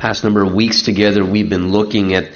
past number of weeks together, we've been looking at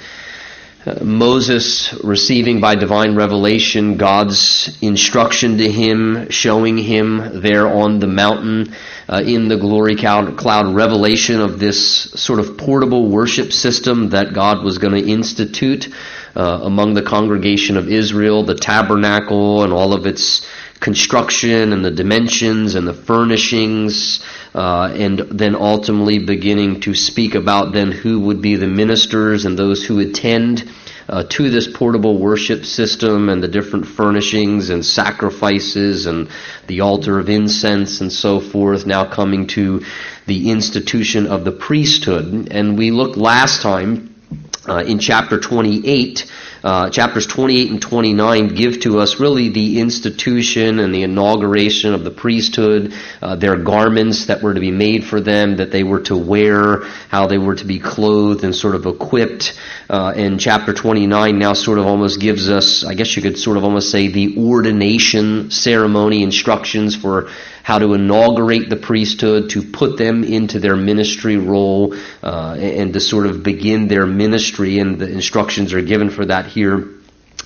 uh, Moses receiving by divine revelation God's instruction to him, showing him there on the mountain uh, in the glory cloud, cloud revelation of this sort of portable worship system that God was going to institute uh, among the congregation of Israel, the tabernacle and all of its construction and the dimensions and the furnishings, uh, and then ultimately beginning to speak about then who would be the ministers and those who attend uh, to this portable worship system and the different furnishings and sacrifices and the altar of incense and so forth, now coming to the institution of the priesthood. And we looked last time uh, in chapter 28 uh, chapters 28 and 29 give to us really the institution and the inauguration of the priesthood, uh, their garments that were to be made for them, that they were to wear, how they were to be clothed and sort of equipped. Uh, and chapter 29 now sort of almost gives us, I guess you could sort of almost say, the ordination ceremony instructions for how to inaugurate the priesthood, to put them into their ministry role, uh, and to sort of begin their ministry. And the instructions are given for that here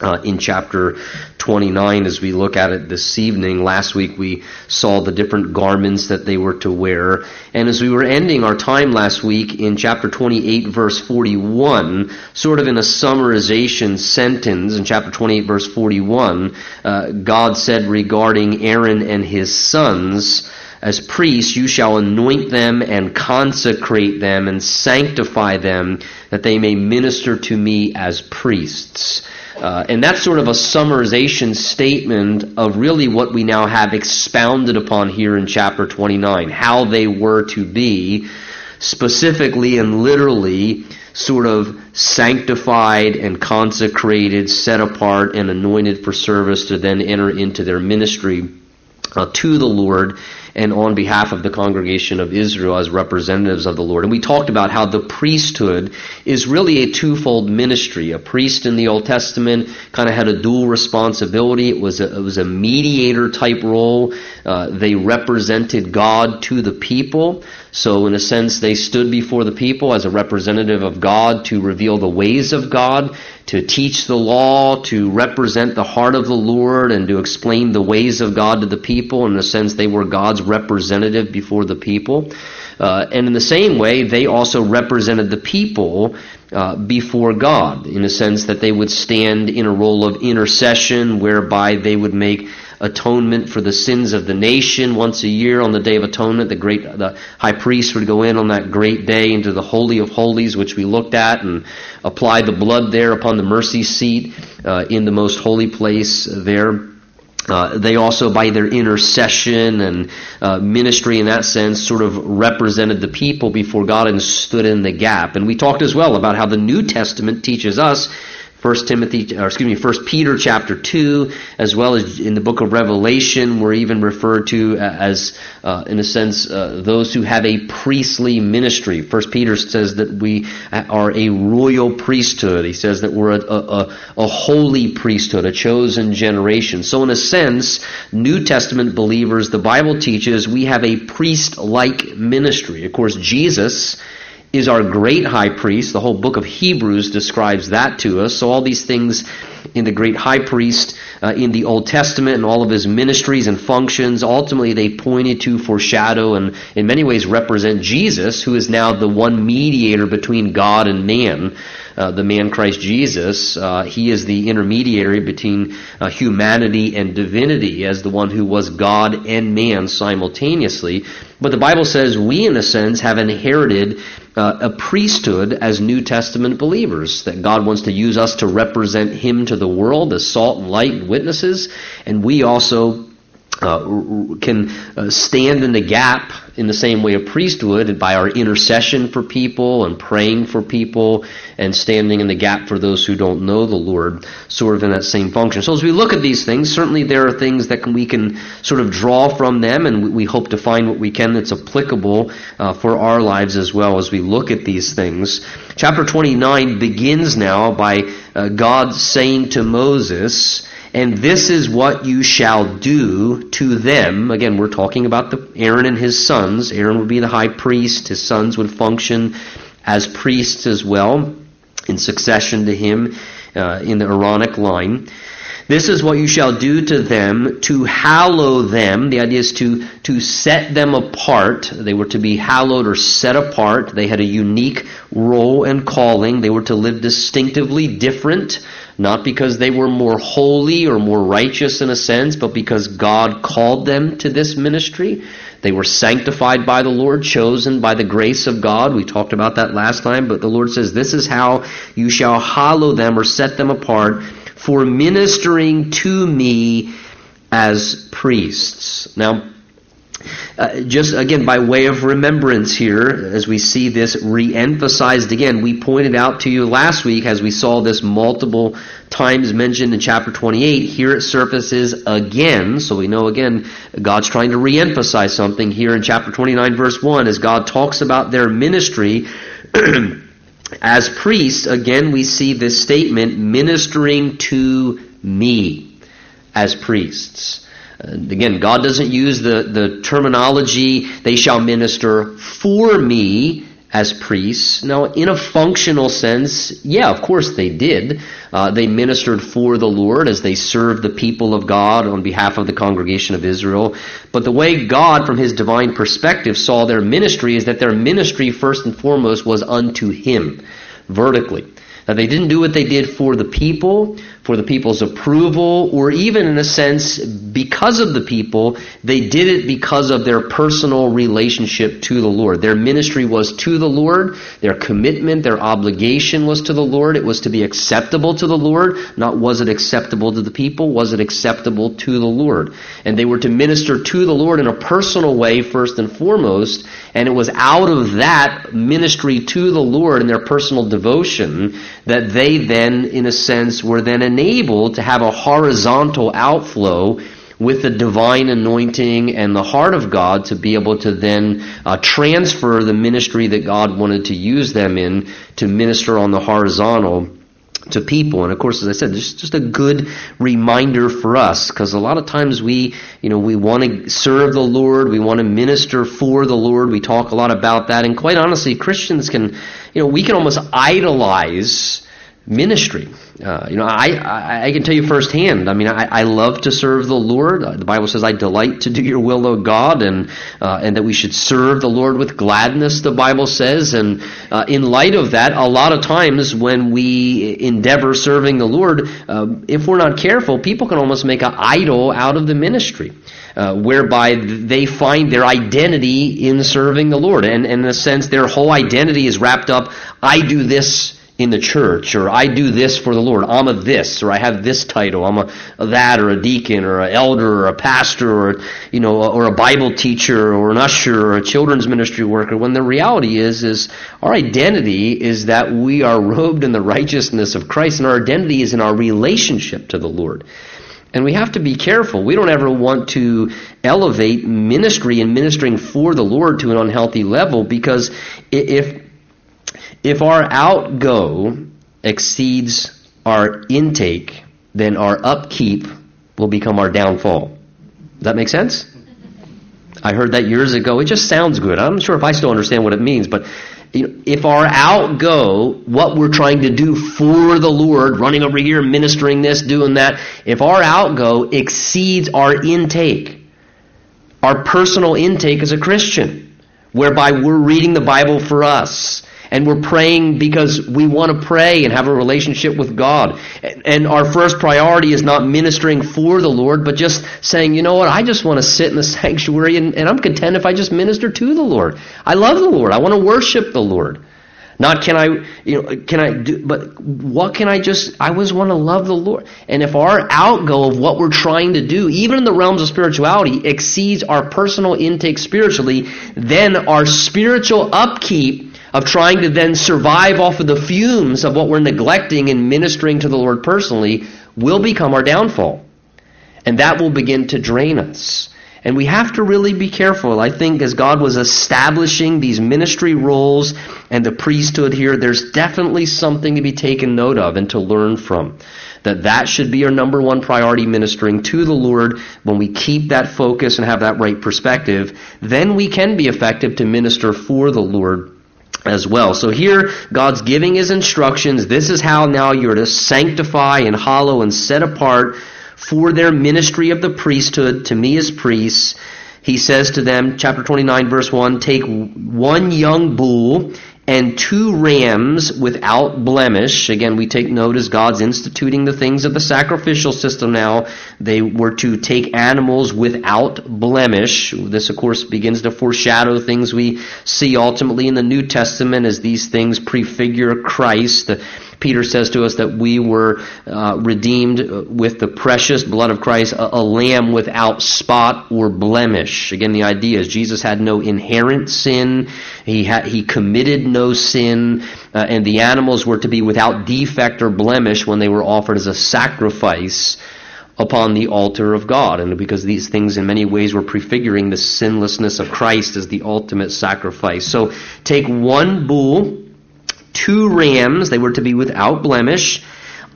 uh, in chapter 29 as we look at it this evening. Last week we saw the different garments that they were to wear. And as we were ending our time last week in chapter 28 verse 41, sort of in a summarization sentence in chapter 28 verse 41, uh, God said regarding Aaron and his sons, as priests, you shall anoint them and consecrate them and sanctify them that they may minister to me as priests. Uh, and that's sort of a summarization statement of really what we now have expounded upon here in chapter 29, how they were to be specifically and literally sort of sanctified and consecrated, set apart and anointed for service to then enter into their ministry uh, to the Lord and on behalf of the congregation of Israel as representatives of the Lord. And we talked about how the priesthood is really a twofold ministry. A priest in the Old Testament kind of had a dual responsibility. It was a, it was a mediator type role. Uh, they represented God to the people. So, in a sense, they stood before the people as a representative of God to reveal the ways of God, to teach the law, to represent the heart of the Lord, and to explain the ways of God to the people. In a sense, they were God's representative before the people. Uh, and in the same way, they also represented the people uh, before God, in a sense that they would stand in a role of intercession whereby they would make atonement for the sins of the nation once a year on the Day of Atonement. The great, the high priest would go in on that great day into the Holy of Holies, which we looked at, and apply the blood there upon the mercy seat uh, in the most holy place there. Uh, they also, by their intercession and uh, ministry in that sense, sort of represented the people before God and stood in the gap. And we talked as well about how the New Testament teaches us First Timothy, or excuse me, First Peter chapter two, as well as in the book of Revelation, we're even referred to as, uh, in a sense, uh, those who have a priestly ministry. First Peter says that we are a royal priesthood. He says that we're a, a, a holy priesthood, a chosen generation. So, in a sense, New Testament believers, the Bible teaches we have a priest-like ministry. Of course, Jesus is our great high priest. The whole book of Hebrews describes that to us. So all these things in the great high priest uh, in the Old Testament and all of his ministries and functions, ultimately they pointed to, foreshadow, and in many ways represent Jesus, who is now the one mediator between God and man. Uh, the man Christ Jesus, uh, he is the intermediary between uh, humanity and divinity as the one who was God and man simultaneously. But the Bible says we, in a sense, have inherited uh, a priesthood as New Testament believers, that God wants to use us to represent Him to the world as salt and light witnesses, and we also uh, can uh, stand in the gap in the same way a priest would by our intercession for people and praying for people and standing in the gap for those who don't know the Lord, sort of in that same function. So as we look at these things, certainly there are things that can, we can sort of draw from them, and we hope to find what we can that's applicable uh, for our lives as well as we look at these things. Chapter 29 begins now by uh, God saying to Moses, and this is what you shall do to them. Again, we're talking about the Aaron and his sons. Aaron would be the high priest. His sons would function as priests as well, in succession to him uh, in the Aaronic line. This is what you shall do to them to hallow them. The idea is to, to set them apart. They were to be hallowed or set apart. They had a unique role and calling. They were to live distinctively different, not because they were more holy or more righteous in a sense, but because God called them to this ministry. They were sanctified by the Lord, chosen by the grace of God. We talked about that last time, but the Lord says, This is how you shall hallow them or set them apart for ministering to me as priests. Now, uh, just again by way of remembrance here, as we see this re-emphasized again, we pointed out to you last week as we saw this multiple times mentioned in chapter 28. Here it surfaces again, so we know again God's trying to re-emphasize something here in chapter 29, verse 1, as God talks about their ministry. as priests, again, we see this statement ministering to me as priests. And again, God doesn't use the, the terminology, they shall minister for me as priests. Now, in a functional sense, yeah, of course they did. Uh, they ministered for the Lord as they served the people of God on behalf of the congregation of Israel. But the way God, from his divine perspective, saw their ministry is that their ministry, first and foremost, was unto Him, vertically. That they didn't do what they did for the people, for the people's approval, or even in a sense, because of the people, they did it because of their personal relationship to the Lord. Their ministry was to the Lord, their commitment, their obligation was to the Lord. It was to be acceptable to the Lord, not was it acceptable to the people, was it acceptable to the Lord. And they were to minister to the Lord in a personal way, first and foremost, and it was out of that ministry to the Lord and their personal devotion that they then, in a sense, were then enabled to have a horizontal outflow with the divine anointing and the heart of God to be able to then uh, transfer the ministry that God wanted to use them in to minister on the horizontal to people. And of course, as I said, just just a good reminder for us because a lot of times we, you know, we want to serve the Lord, we want to minister for the Lord. We talk a lot about that, and quite honestly, Christians can, you know, we can almost idolize ministry. Uh, you know, I, I, I can tell you firsthand. I mean, I, I love to serve the Lord. Uh, the Bible says, "I delight to do Your will, O God," and uh, and that we should serve the Lord with gladness. The Bible says, and uh, in light of that, a lot of times when we endeavor serving the Lord, uh, if we're not careful, people can almost make an idol out of the ministry. Uh, whereby they find their identity in serving the Lord. And, and in a sense, their whole identity is wrapped up, I do this in the church, or I do this for the Lord. I'm a this, or I have this title. I'm a, a that, or a deacon, or an elder, or a pastor, or you know, or a Bible teacher, or an usher, or a children's ministry worker. When the reality is, is our identity is that we are robed in the righteousness of Christ, and our identity is in our relationship to the Lord. And we have to be careful. We don't ever want to elevate ministry and ministering for the Lord to an unhealthy level because if if our outgo exceeds our intake, then our upkeep will become our downfall. Does that make sense? I heard that years ago. It just sounds good. I'm sure if I still understand what it means, but you know, if our outgo, what we're trying to do for the Lord, running over here, ministering this, doing that, if our outgo exceeds our intake, our personal intake as a Christian, whereby we're reading the Bible for us, and we're praying because we want to pray and have a relationship with God. And our first priority is not ministering for the Lord, but just saying, you know what, I just want to sit in the sanctuary and, and I'm content if I just minister to the Lord. I love the Lord. I want to worship the Lord. Not can I, you know, can I do, but what can I just, I always want to love the Lord. And if our outgo of what we're trying to do, even in the realms of spirituality, exceeds our personal intake spiritually, then our spiritual upkeep of trying to then survive off of the fumes of what we're neglecting in ministering to the Lord personally will become our downfall. And that will begin to drain us. And we have to really be careful. I think as God was establishing these ministry roles and the priesthood here, there's definitely something to be taken note of and to learn from. That that should be our number one priority ministering to the Lord. When we keep that focus and have that right perspective, then we can be effective to minister for the Lord as well. So here, God's giving his instructions. This is how now you're to sanctify and hallow and set apart for their ministry of the priesthood to me as priests. He says to them, chapter 29, verse 1, take one young bull and two rams without blemish. Again, we take note as God's instituting the things of the sacrificial system now. They were to take animals without blemish. This, of course, begins to foreshadow things we see ultimately in the New Testament as these things prefigure Christ. The, Peter says to us that we were uh, redeemed with the precious blood of Christ, a, a, lamb without spot or blemish. Again, the idea is Jesus had no inherent sin. He he committed no sin, uh, and the animals were to be without defect or blemish when they were offered as a sacrifice upon the altar of God. And because these things in many ways were prefiguring the sinlessness of Christ as the ultimate sacrifice. So take one bull two rams, they were to be without blemish,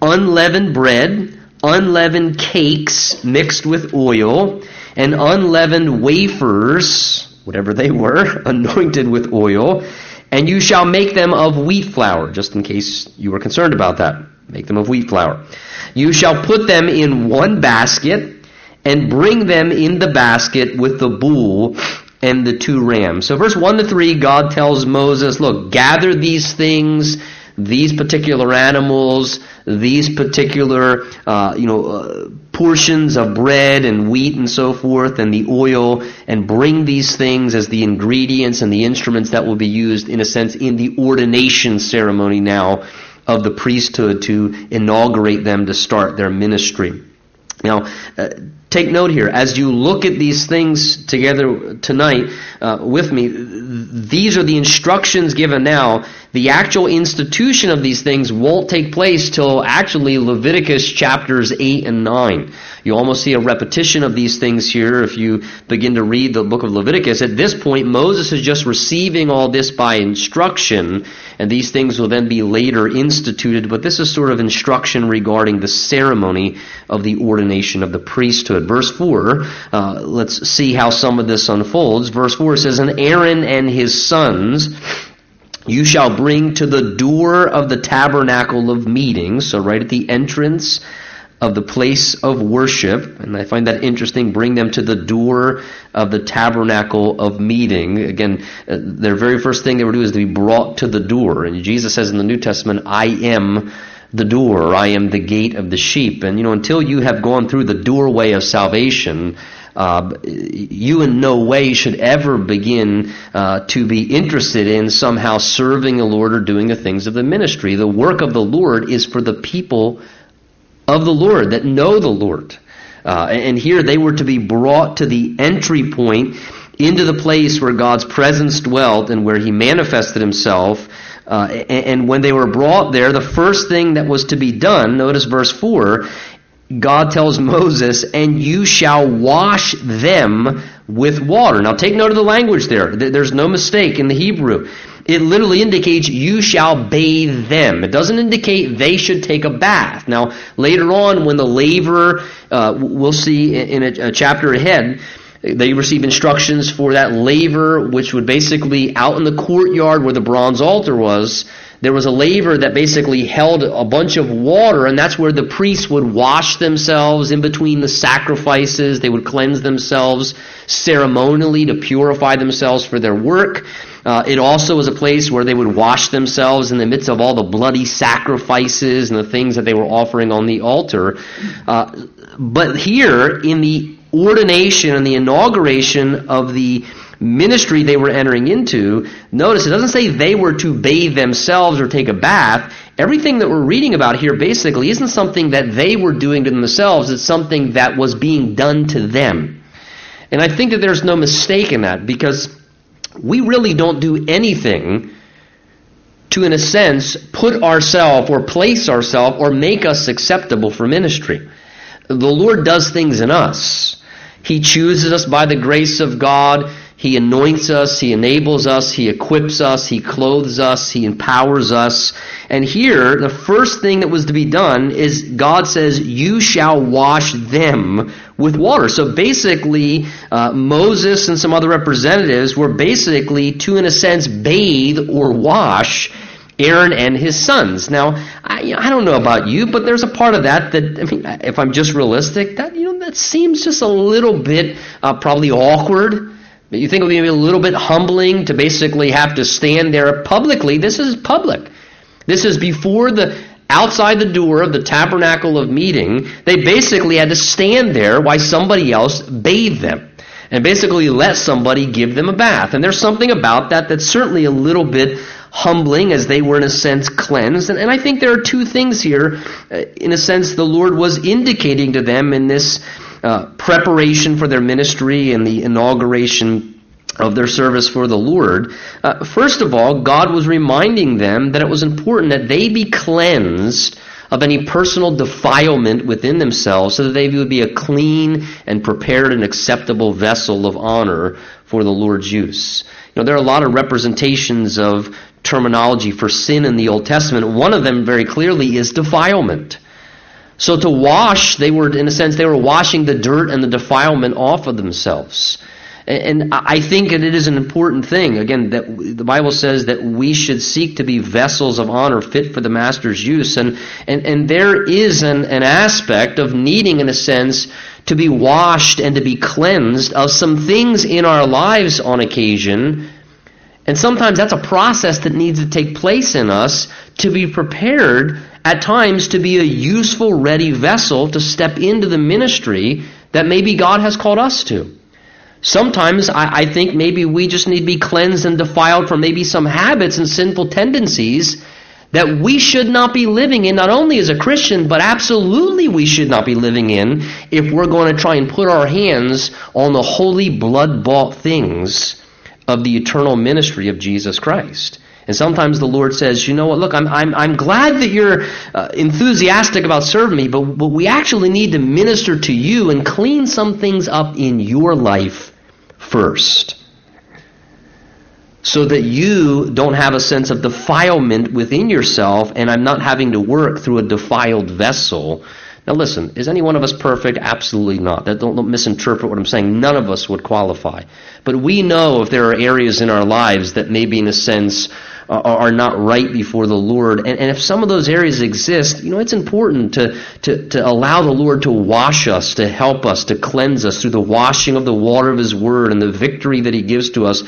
unleavened bread, unleavened cakes mixed with oil, and unleavened wafers, whatever they were, anointed with oil, and you shall make them of wheat flour, just in case you were concerned about that. Make them of wheat flour. You shall put them in one basket, and bring them in the basket with the bull and the two rams. So verse 1 to 3, God tells Moses, look, gather these things, these particular animals, these particular, uh, you know, uh, portions of bread and wheat and so forth, and the oil, and bring these things as the ingredients and the instruments that will be used, in a sense, in the ordination ceremony now of the priesthood to inaugurate them to start their ministry. Now, uh, take note here as you look at these things together tonight uh, with me these are the instructions given now. The actual institution of these things won't take place till actually leviticus chapters 8 and 9 you almost see a repetition of these things here if you begin to read the book of leviticus. At this point moses is just receiving all this by instruction and these things will then be later instituted but this is sort of instruction regarding the ceremony of the ordination of the priesthood Verse 4, uh, let's see how some of this unfolds. Verse 4 says, And Aaron and his sons you shall bring to the door of the tabernacle of meeting, so right at the entrance of the place of worship, and I find that interesting, bring them to the door of the tabernacle of meeting. Again, uh, their very first thing they were do is to be brought to the door. And Jesus says in the New Testament, I am the door, I am the gate of the sheep. And you know, until you have gone through the doorway of salvation, uh, you in no way should ever begin uh, to be interested in somehow serving the Lord or doing the things of the ministry. The work of the Lord is for the people of the Lord that know the Lord. Uh, and here they were to be brought to the entry point into the place where God's presence dwelt and where He manifested Himself uh, and, and when they were brought there, the first thing that was to be done, notice verse 4, God tells Moses, and you shall wash them with water. Now take note of the language there. There's no mistake in the Hebrew. It literally indicates you shall bathe them. It doesn't indicate they should take a bath. Now later on when the laver, uh, we'll see in a, a chapter ahead, they receive instructions for that laver, which would basically, out in the courtyard where the bronze altar was, there was a laver that basically held a bunch of water, and that's where the priests would wash themselves in between the sacrifices. They would cleanse themselves ceremonially to purify themselves for their work. Uh, it also was a place where they would wash themselves in the midst of all the bloody sacrifices and the things that they were offering on the altar. Uh, but here, in the ordination and the inauguration of the ministry they were entering into, notice it doesn't say they were to bathe themselves or take a bath. Everything that we're reading about here basically isn't something that they were doing to themselves, it's something that was being done to them. And I think that there's no mistake in that because we really don't do anything to, in a sense, put ourselves or place ourselves or make us acceptable for ministry. The Lord does things in us. He chooses us by the grace of God. He anoints us, He enables us, He equips us, He clothes us, He empowers us. And here, the first thing that was to be done is God says, You shall wash them with water. So basically, uh, Moses and some other representatives were basically to, in a sense, bathe or wash Aaron and his sons. Now, I, I, don't know about you, but there's a part of that that, I mean, if I'm just realistic, that you know that seems just a little bit uh, probably awkward. You think it would be a little bit humbling to basically have to stand there publicly. This is public. This is before the outside the door of the tabernacle of meeting. They basically had to stand there while somebody else bathed them and basically let somebody give them a bath. And there's something about that that's certainly a little bit humbling as they were in a sense cleansed. And, and I think there are two things here. Uh, in a sense, the Lord was indicating to them in this uh, preparation for their ministry and the inauguration of their service for the Lord. Uh, first of all, God was reminding them that it was important that they be cleansed of any personal defilement within themselves so that they would be a clean and prepared and acceptable vessel of honor for the Lord's use. You know, there are a lot of representations of terminology for sin in the Old Testament. One of them very clearly is defilement. So to wash, they were, in a sense, they were washing the dirt and the defilement off of themselves. And I think that it is an important thing, again, that the Bible says that we should seek to be vessels of honor fit for the Master's use. And, and, and there is an, an aspect of needing, in a sense, to be washed and to be cleansed of some things in our lives on occasion and sometimes that's a process that needs to take place in us to be prepared at times to be a useful, ready vessel to step into the ministry that maybe God has called us to. Sometimes I, I, think maybe we just need to be cleansed and defiled from maybe some habits and sinful tendencies that we should not be living in, not only as a Christian, but absolutely we should not be living in if we're going to try and put our hands on the holy blood bought things of the eternal ministry of Jesus Christ. And sometimes the Lord says, you know what, look, I'm, I'm, I'm glad that you're uh, enthusiastic about serving me, but, but we actually need to minister to you and clean some things up in your life first. So that you don't have a sense of defilement within yourself, and I'm not having to work through a defiled vessel now, listen, is any one of us perfect? Absolutely not. Don't, don't, misinterpret what I'm saying. None of us would qualify. But we know if there are areas in our lives that maybe, in a sense, uh, are not right before the Lord. And, and, if some of those areas exist, you know, it's important to, to, to allow the Lord to wash us, to help us, to cleanse us through the washing of the water of His Word and the victory that He gives to us,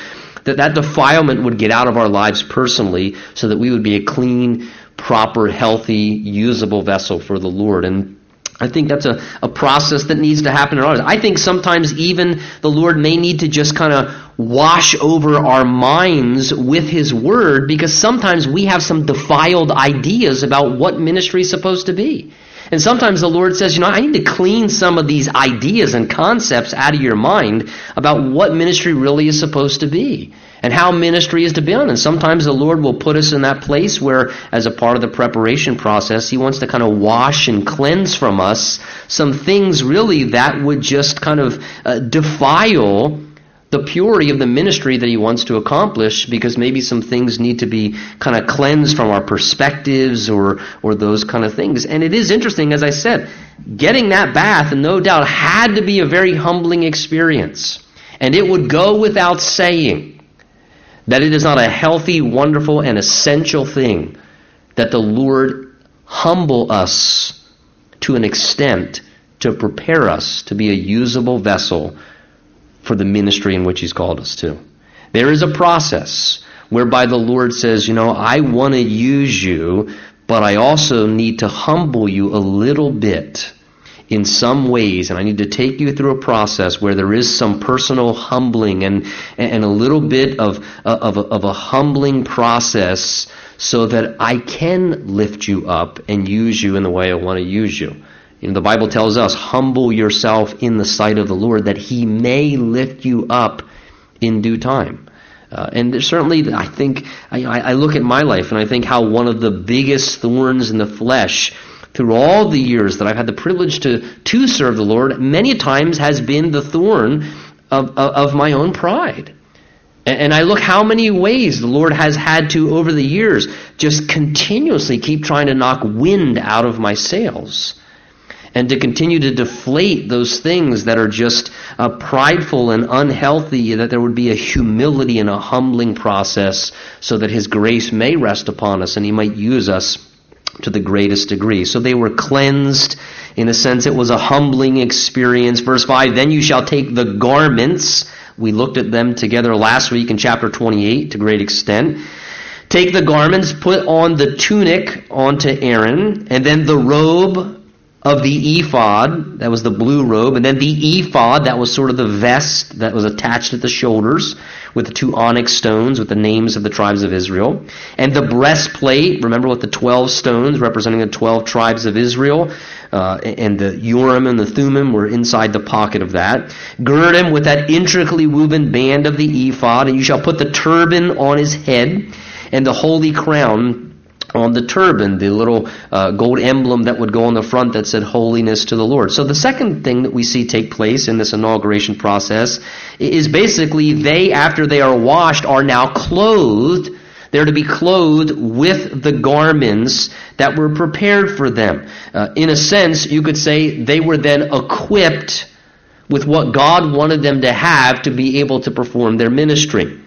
that that defilement would get out of our lives personally so that we would be a clean, proper, healthy, usable vessel for the Lord. And I think that's a, a process that needs to happen in our lives. I think sometimes even the Lord may need to just kind of wash over our minds with His Word because sometimes we have some defiled ideas about what ministry is supposed to be. And sometimes the Lord says, you know, I need to clean some of these ideas and concepts out of your mind about what ministry really is supposed to be and how ministry is to be done. And sometimes the Lord will put us in that place where, as a part of the preparation process, He wants to kind of wash and cleanse from us some things really that would just kind of uh, defile the purity of the ministry that he wants to accomplish because maybe some things need to be kind of cleansed from our perspectives or or those kind of things. And it is interesting as I said, getting that bath no doubt had to be a very humbling experience. And it would go without saying that it is not a healthy, wonderful, and essential thing that the Lord humble us to an extent to prepare us to be a usable vessel for the ministry in which He's called us to. There is a process whereby the Lord says, you know, I want to use you, but I also need to humble you a little bit in some ways, and I need to take you through a process where there is some personal humbling and, and a little bit of, of, a, of a humbling process so that I can lift you up and use you in the way I want to use you. You know, the Bible tells us, humble yourself in the sight of the Lord that he may lift you up in due time. Uh, and certainly, I think, I, I look at my life and I think how one of the biggest thorns in the flesh through all the years that I've had the privilege to, to serve the Lord, many times has been the thorn of, of, of my own pride. And, and I look how many ways the Lord has had to, over the years, just continuously keep trying to knock wind out of my sails. and to continue to deflate those things that are just uh, prideful and unhealthy, that there would be a humility and a humbling process so that His grace may rest upon us and He might use us to the greatest degree. So they were cleansed. In a sense, it was a humbling experience. Verse 5 Then you shall take the garments. We looked at them together last week in chapter 28 to great extent. Take the garments, put on the tunic onto Aaron, and then the robe of the ephod, that was the blue robe, and then the ephod, that was sort of the vest that was attached at the shoulders with the two onyx stones with the names of the tribes of Israel, and the breastplate, remember with the 12 stones representing the 12 tribes of Israel, uh, and the Urim and the Thummim were inside the pocket of that. Gird him with that intricately woven band of the ephod, and you shall put the turban on his head and the holy crown on the turban, the little uh, gold emblem that would go on the front that said holiness to the Lord. So the second thing that we see take place in this inauguration process is basically they, after they are washed, are now clothed. They're to be clothed with the garments that were prepared for them. Uh, in a sense, you could say they were then equipped with what God wanted them to have to be able to perform their ministry.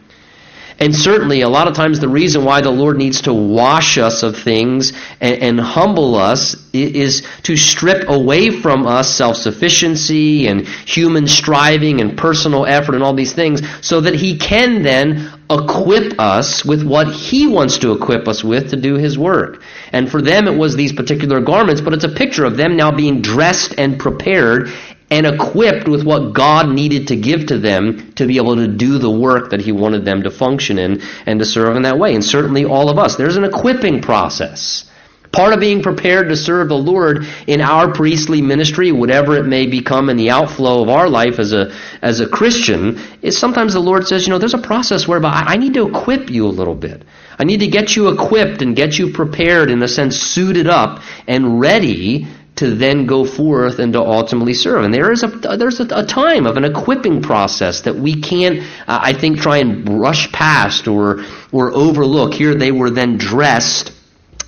And certainly, a lot of times, the reason why the Lord needs to wash us of things and, and humble us is to strip away from us self sufficiency and human striving and personal effort and all these things so that He can then equip us with what He wants to equip us with to do His work. And for them, it was these particular garments, but it's a picture of them now being dressed and prepared and equipped with what God needed to give to them to be able to do the work that He wanted them to function in and to serve in that way. And certainly all of us. There's an equipping process. Part of being prepared to serve the Lord in our priestly ministry, whatever it may become in the outflow of our life as a, as a Christian, is sometimes the Lord says, you know, there's a process whereby I need to equip you a little bit. I need to get you equipped and get you prepared, in a sense, suited up and ready to then go forth and to ultimately serve. And there is a there's a, a time of an equipping process that we can't, uh, I think, try and brush past or or overlook. Here they were then dressed,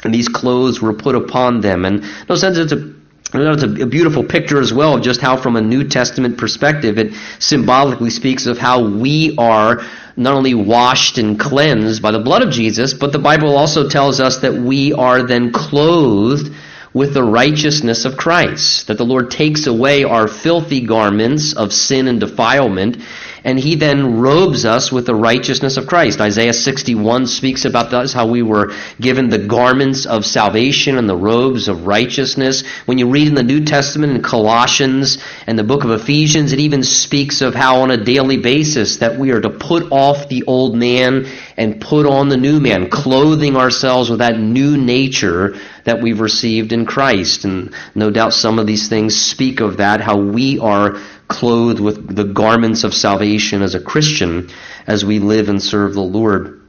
and these clothes were put upon them. And no sense, it's a it's a beautiful picture as well of just how, from a New Testament perspective, it symbolically speaks of how we are not only washed and cleansed by the blood of Jesus, but the Bible also tells us that we are then clothed with the righteousness of Christ, that the Lord takes away our filthy garments of sin and defilement, and he then robes us with the righteousness of Christ. Isaiah 61 speaks about this, how we were given the garments of salvation and the robes of righteousness. When you read in the New Testament in Colossians and the book of Ephesians, it even speaks of how on a daily basis that we are to put off the old man and put on the new man, clothing ourselves with that new nature that we've received in Christ. And no doubt some of these things speak of that, how we are clothed with the garments of salvation as a Christian as we live and serve the Lord.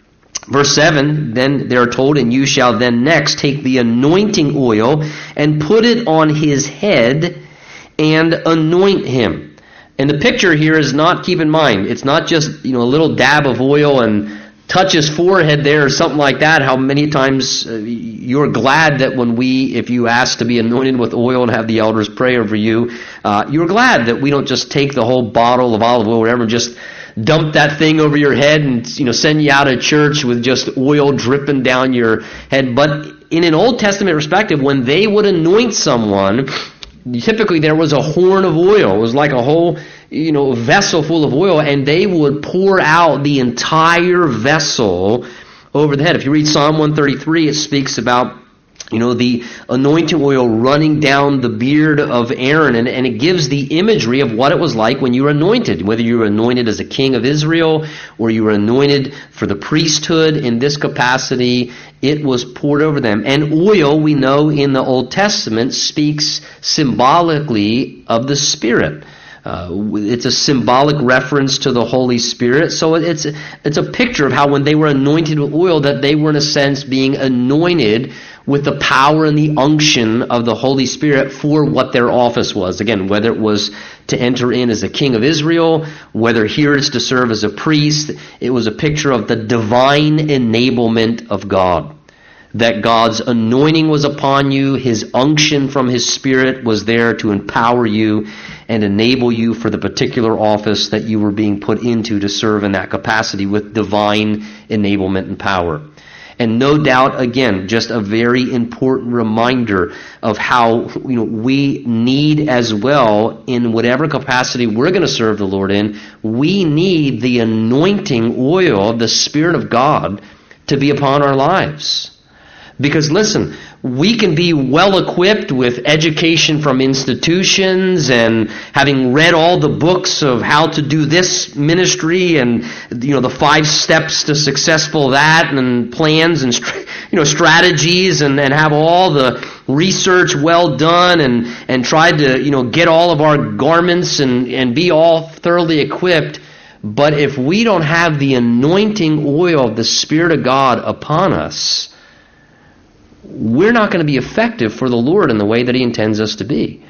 Verse 7, then they are told, and you shall then next take the anointing oil and put it on his head and anoint him. And the picture here is not, keep in mind, it's not just, you know, a little dab of oil and touch his forehead there or something like that, how many times uh, you're glad that when we, if you ask to be anointed with oil and have the elders pray over you, uh, you're glad that we don't just take the whole bottle of olive oil or whatever and just dump that thing over your head and you know send you out of church with just oil dripping down your head. But in an Old Testament perspective, when they would anoint someone, typically there was a horn of oil. It was like a whole you know, a vessel full of oil, and they would pour out the entire vessel over the head. If you read Psalm 133, it speaks about you know, the anointing oil running down the beard of Aaron, and, and it gives the imagery of what it was like when you were anointed, whether you were anointed as a king of Israel or you were anointed for the priesthood in this capacity, it was poured over them. And oil, we know in the Old Testament, speaks symbolically of the Spirit. Uh, it's a symbolic reference to the Holy Spirit. So it's it's a picture of how when they were anointed with oil, that they were in a sense being anointed with the power and the unction of the Holy Spirit for what their office was. Again, whether it was to enter in as a king of Israel, whether here it's to serve as a priest, it was a picture of the divine enablement of God. that God's anointing was upon you, His unction from His Spirit was there to empower you and enable you for the particular office that you were being put into to serve in that capacity with divine enablement and power. And no doubt, again, just a very important reminder of how you know, we need as well, in whatever capacity we're going to serve the Lord in, we need the anointing oil of the Spirit of God to be upon our lives. Because listen, we can be well equipped with education from institutions and having read all the books of how to do this ministry and you know the five steps to successful that and plans and you know strategies and, and have all the research well done and and tried to you know get all of our garments and and be all thoroughly equipped. But if we don't have the anointing oil of the spirit of God upon us we're not going to be effective for the Lord in the way that He intends us to be.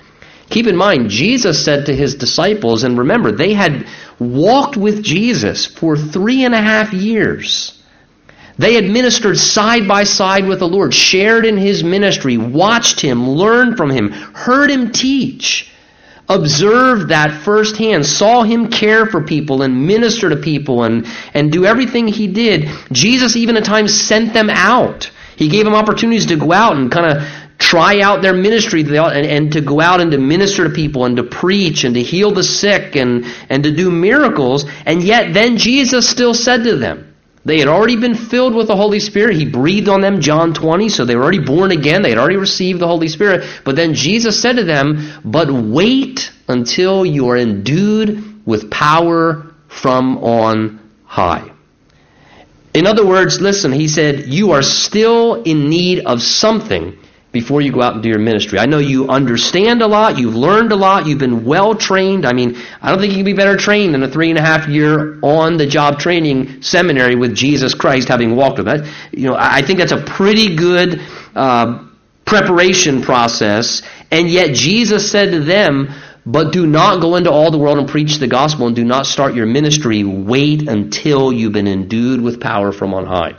Keep in mind, Jesus said to His disciples, and remember, they had walked with Jesus for three and a half years. They had ministered side by side with the Lord, shared in His ministry, watched Him, learned from Him, heard Him teach, observed that firsthand, saw Him care for people and minister to people and, and do everything He did. Jesus even at times sent them out he gave them opportunities to go out and kind of try out their ministry and, and, to go out and to minister to people and to preach and to heal the sick and, and to do miracles. And yet then Jesus still said to them, they had already been filled with the Holy Spirit. He breathed on them, John 20, so they were already born again. They had already received the Holy Spirit. But then Jesus said to them, But wait until you are endued with power from on high. In other words, listen, he said, you are still in need of something before you go out and do your ministry. I know you understand a lot, you've learned a lot, you've been well trained. I mean, I don't think you can be better trained than a three and a half year on the job training seminary with Jesus Christ, having walked with that. You know, I think that's a pretty good uh, preparation process. And yet Jesus said to them, but do not go into all the world and preach the gospel and do not start your ministry. Wait until you've been endued with power from on high.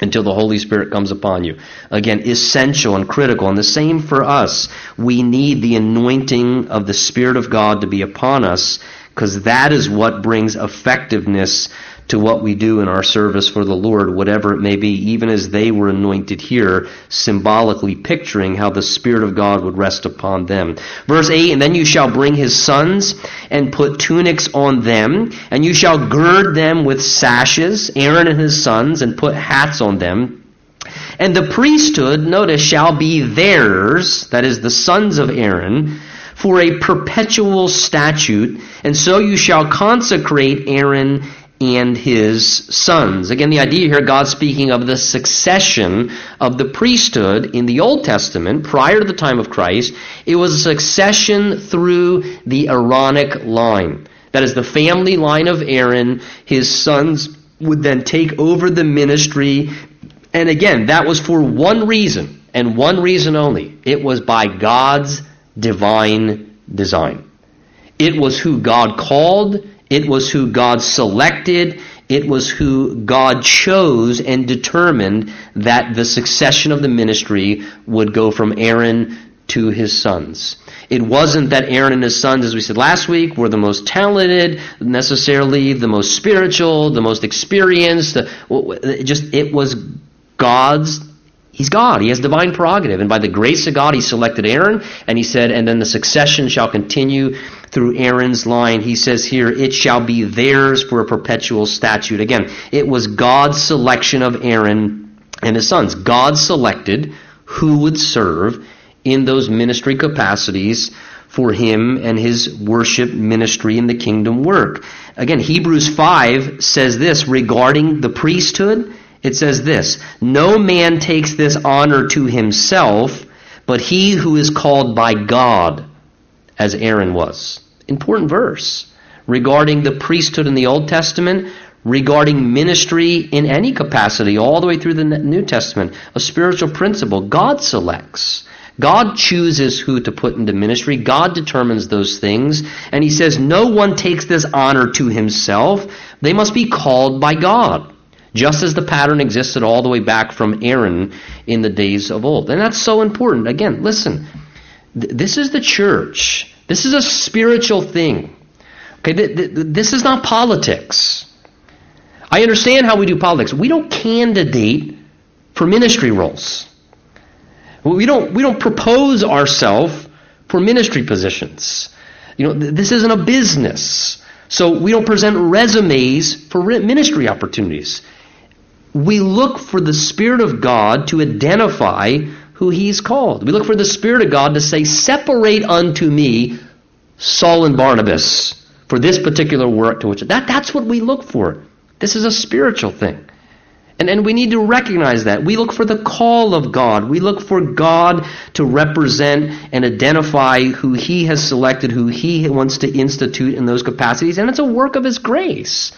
Until the Holy Spirit comes upon you. Again, essential and critical. And the same for us. We need the anointing of the Spirit of God to be upon us because that is what brings effectiveness to what we do in our service for the Lord, whatever it may be, even as they were anointed here, symbolically picturing how the Spirit of God would rest upon them. Verse 8, And then you shall bring his sons and put tunics on them, and you shall gird them with sashes, Aaron and his sons, and put hats on them. And the priesthood, notice, shall be theirs, that is, the sons of Aaron, for a perpetual statute, and so you shall consecrate Aaron and his sons. Again, the idea here, God speaking of the succession of the priesthood in the Old Testament prior to the time of Christ, it was a succession through the Aaronic line. That is the family line of Aaron. His sons would then take over the ministry. And again, that was for one reason, and one reason only. It was by God's divine design. It was who God called it was who God selected. It was who God chose and determined that the succession of the ministry would go from Aaron to his sons. It wasn't that Aaron and his sons, as we said last week, were the most talented, necessarily the most spiritual, the most experienced. just it was God's He's God. He has divine prerogative. And by the grace of God, he selected Aaron, and he said, and then the succession shall continue through Aaron's line. He says here, it shall be theirs for a perpetual statute. Again, it was God's selection of Aaron and his sons. God selected who would serve in those ministry capacities for him and his worship ministry in the kingdom work. Again, Hebrews 5 says this regarding the priesthood it says this No man takes this honor to himself, but he who is called by God, as Aaron was. Important verse regarding the priesthood in the Old Testament, regarding ministry in any capacity, all the way through the New Testament. A spiritual principle. God selects. God chooses who to put into ministry. God determines those things. And he says, no one takes this honor to himself. They must be called by God. Just as the pattern existed all the way back from Aaron in the days of old. And that's so important. Again, listen, th- this is the church. This is a spiritual thing. Okay, th- th- this is not politics. I understand how we do politics. We don't candidate for ministry roles. We don't, we don't propose ourselves for ministry positions. You know, th- this isn't a business. So we don't present resumes for ministry opportunities. We look for the Spirit of God to identify who He's called. We look for the Spirit of God to say, Separate unto me Saul and Barnabas for this particular work to which. That, that's what we look for. This is a spiritual thing. And, and we need to recognize that. We look for the call of God. We look for God to represent and identify who He has selected, who He wants to institute in those capacities. And it's a work of His grace.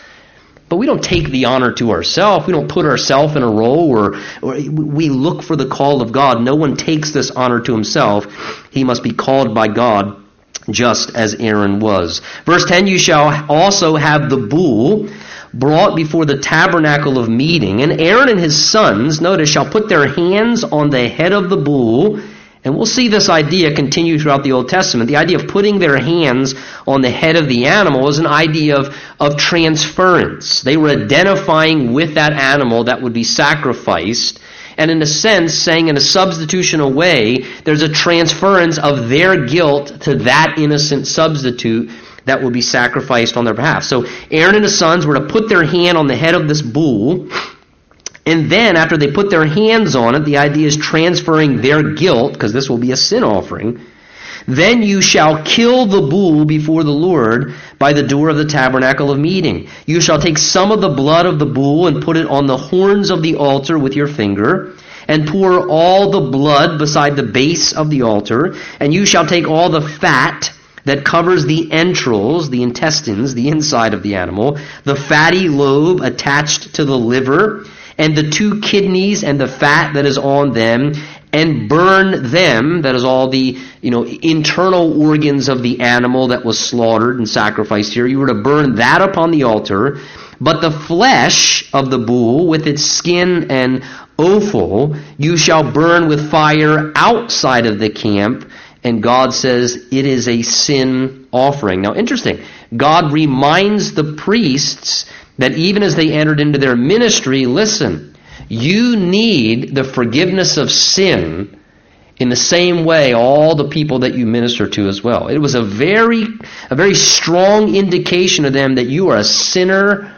But we don't take the honor to ourselves. We don't put ourselves in a role or we look for the call of God. No one takes this honor to himself. He must be called by God just as Aaron was. Verse 10 You shall also have the bull brought before the tabernacle of meeting, and Aaron and his sons, notice, shall put their hands on the head of the bull. And we'll see this idea continue throughout the Old Testament. The idea of putting their hands on the head of the animal is an idea of, of transference. They were identifying with that animal that would be sacrificed. And in a sense, saying in a substitutional way, there's a transference of their guilt to that innocent substitute that will be sacrificed on their behalf. So Aaron and his sons were to put their hand on the head of this bull, and then after they put their hands on it, the idea is transferring their guilt, because this will be a sin offering. Then you shall kill the bull before the Lord by the door of the tabernacle of meeting. You shall take some of the blood of the bull and put it on the horns of the altar with your finger and pour all the blood beside the base of the altar. And you shall take all the fat that covers the entrails, the intestines, the inside of the animal, the fatty lobe attached to the liver, and the two kidneys and the fat that is on them, and burn them, that is all the you know internal organs of the animal that was slaughtered and sacrificed here. You were to burn that upon the altar. But the flesh of the bull, with its skin and offal, you shall burn with fire outside of the camp and God says it is a sin offering. Now, interesting. God reminds the priests that even as they entered into their ministry, listen, you need the forgiveness of sin in the same way all the people that you minister to as well. It was a very a very strong indication to them that you are a sinner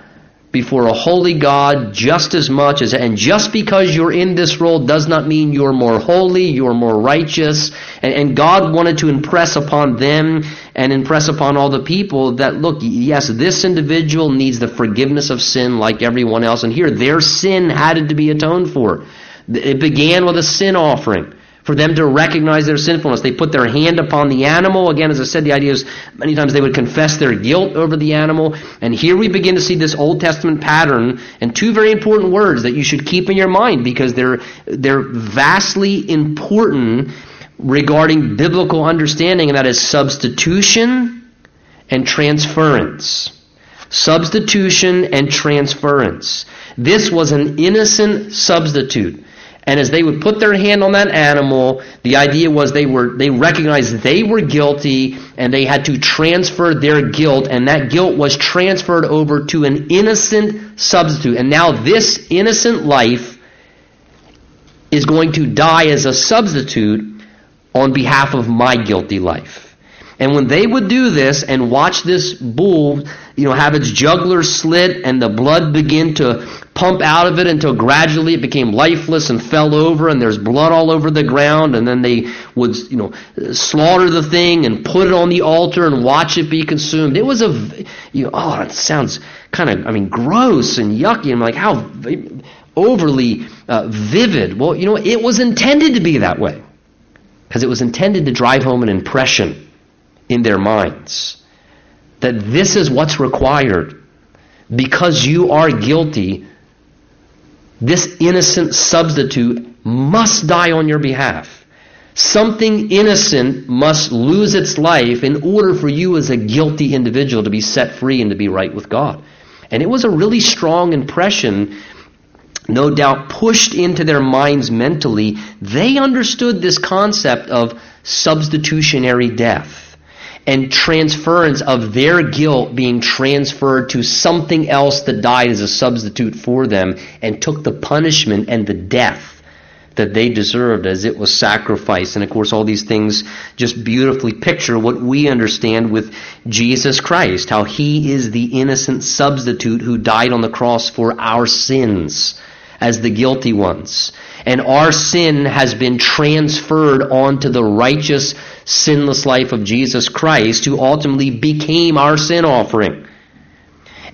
before a holy God just as much as, and just because you're in this role does not mean you're more holy, you're more righteous. And, and, God wanted to impress upon them and impress upon all the people that, look, yes, this individual needs the forgiveness of sin like everyone else. And here, their sin had to be atoned for. It began with a sin offering for them to recognize their sinfulness. They put their hand upon the animal. Again, as I said, the idea is many times they would confess their guilt over the animal. And here we begin to see this Old Testament pattern and two very important words that you should keep in your mind because they're, they're vastly important regarding biblical understanding, and that is substitution and transference. Substitution and transference. This was an innocent substitute. And as they would put their hand on that animal, the idea was they were they recognized they were guilty and they had to transfer their guilt, and that guilt was transferred over to an innocent substitute. And now this innocent life is going to die as a substitute on behalf of my guilty life. And when they would do this and watch this bull, you know, have its jugular slit and the blood begin to pump out of it until gradually it became lifeless and fell over and there's blood all over the ground and then they would, you know, slaughter the thing and put it on the altar and watch it be consumed. It was a, you know, oh, it sounds kind of, I mean, gross and yucky. I'm like, how overly uh, vivid. Well, you know, it was intended to be that way because it was intended to drive home an impression in their minds that this is what's required because you are guilty. This innocent substitute must die on your behalf. Something innocent must lose its life in order for you as a guilty individual to be set free and to be right with God. And it was a really strong impression no doubt pushed into their minds mentally, they understood this concept of substitutionary death and transference of their guilt being transferred to something else that died as a substitute for them and took the punishment and the death that they deserved as it was sacrificed. And of course, all these things just beautifully picture what we understand with Jesus Christ, how he is the innocent substitute who died on the cross for our sins as the guilty ones. And our sin has been transferred onto the righteous, sinless life of Jesus Christ, who ultimately became our sin offering.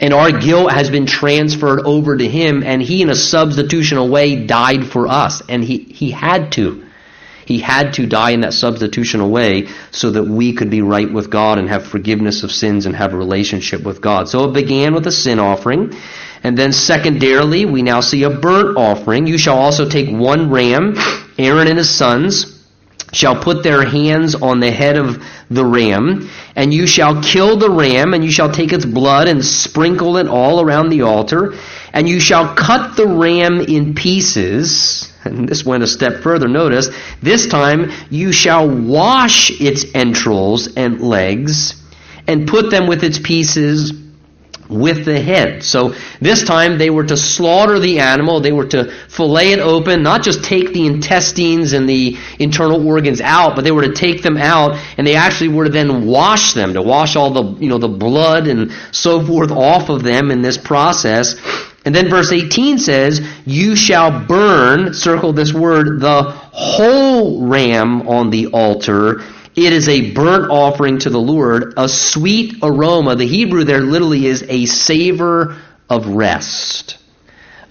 And our guilt has been transferred over to him, and he, in a substitutional way, died for us. And he, he had to. He had to die in that substitutional way so that we could be right with God and have forgiveness of sins and have a relationship with God. So it began with a sin offering. And then secondarily, we now see a burnt offering. You shall also take one ram, Aaron and his sons shall put their hands on the head of the ram, and you shall kill the ram, and you shall take its blood and sprinkle it all around the altar, and you shall cut the ram in pieces. And this went a step further. Notice, this time you shall wash its entrails and legs, and put them with its pieces with the head. So this time they were to slaughter the animal, they were to fillet it open, not just take the intestines and the internal organs out, but they were to take them out and they actually were to then wash them, to wash all the, you know, the blood and so forth off of them in this process. And then verse 18 says, You shall burn, circle this word, the whole ram on the altar it is a burnt offering to the Lord, a sweet aroma. The Hebrew there literally is a savor of rest.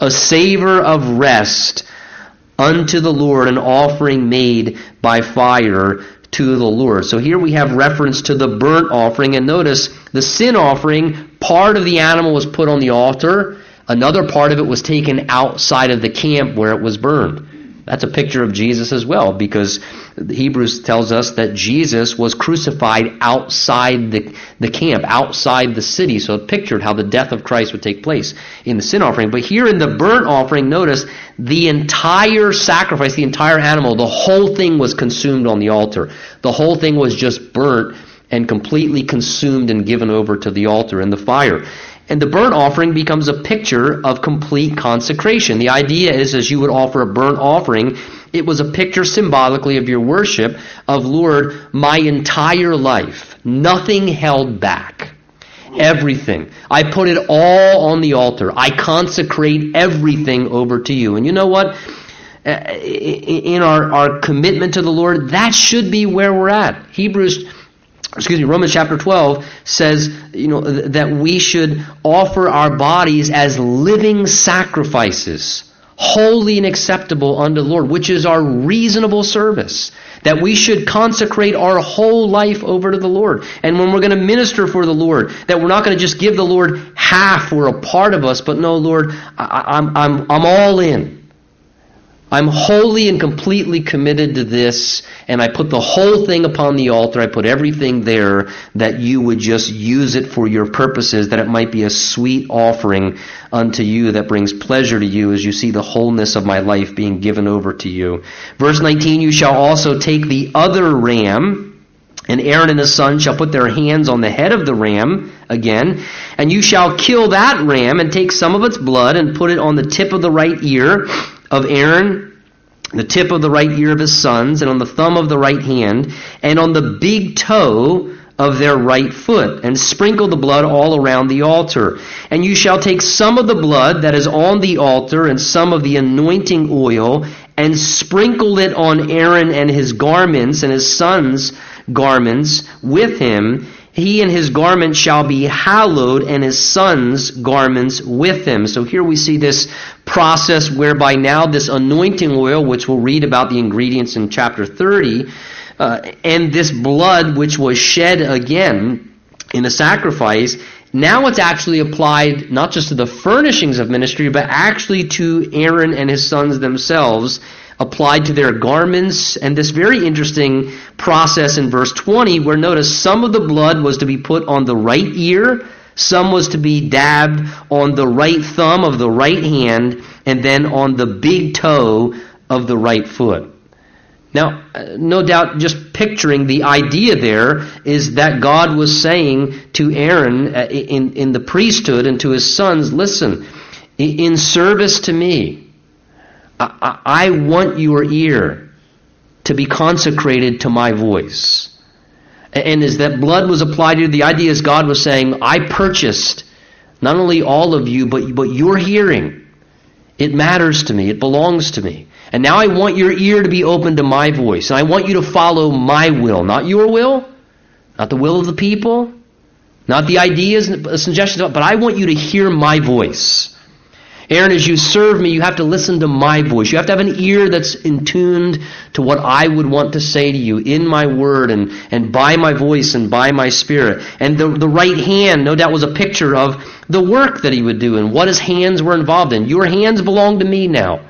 A savor of rest unto the Lord, an offering made by fire to the Lord. So here we have reference to the burnt offering, and notice the sin offering, part of the animal was put on the altar, another part of it was taken outside of the camp where it was burned. That's a picture of Jesus as well, because Hebrews tells us that Jesus was crucified outside the, the camp, outside the city. So it pictured how the death of Christ would take place in the sin offering. But here in the burnt offering, notice the entire sacrifice, the entire animal, the whole thing was consumed on the altar. The whole thing was just burnt and completely consumed and given over to the altar in the fire. And the burnt offering becomes a picture of complete consecration. The idea is as you would offer a burnt offering, it was a picture symbolically of your worship of, Lord, my entire life, nothing held back. Everything. I put it all on the altar. I consecrate everything over to you. And you know what? Uh, in our, our commitment to the Lord, that should be where we're at. Hebrews excuse me, Romans chapter 12 says, you know, that we should offer our bodies as living sacrifices, holy and acceptable unto the Lord, which is our reasonable service. That we should consecrate our whole life over to the Lord. And when we're going to minister for the Lord, that we're not going to just give the Lord half or a part of us, but no, Lord, I, I'm, I'm, I'm all in. I'm wholly and completely committed to this, and I put the whole thing upon the altar. I put everything there that you would just use it for your purposes, that it might be a sweet offering unto you that brings pleasure to you as you see the wholeness of my life being given over to you. Verse 19, you shall also take the other ram, and Aaron and his son shall put their hands on the head of the ram again, and you shall kill that ram and take some of its blood and put it on the tip of the right ear of Aaron, the tip of the right ear of his sons, and on the thumb of the right hand, and on the big toe of their right foot, and sprinkle the blood all around the altar. And you shall take some of the blood that is on the altar, and some of the anointing oil, and sprinkle it on Aaron and his garments, and his sons' garments with him, he and his garment shall be hallowed, and his son's garments with him. So here we see this process whereby now this anointing oil, which we'll read about the ingredients in chapter 30, uh, and this blood which was shed again in a sacrifice, now it's actually applied not just to the furnishings of ministry, but actually to Aaron and his sons themselves applied to their garments, and this very interesting process in verse 20, where notice some of the blood was to be put on the right ear, Some was to be dabbed on the right thumb of the right hand and then on the big toe of the right foot. Now, uh, no doubt, just picturing the idea there is that God was saying to Aaron uh, in, in the priesthood and to his sons, listen, in service to me, I, I want your ear to be consecrated to my voice. And as that blood was applied to the idea is God was saying, I purchased not only all of you, but, but your hearing. It matters to me. It belongs to me. And now I want your ear to be open to my voice. And I want you to follow my will, not your will, not the will of the people, not the ideas and suggestions, but I want you to hear my voice. Aaron, as you serve me, you have to listen to my voice. You have to have an ear that's in tuned to what I would want to say to you in my word and, and by my voice and by my spirit. And the, the right hand, no doubt, was a picture of the work that he would do and what his hands were involved in. Your hands belong to me now.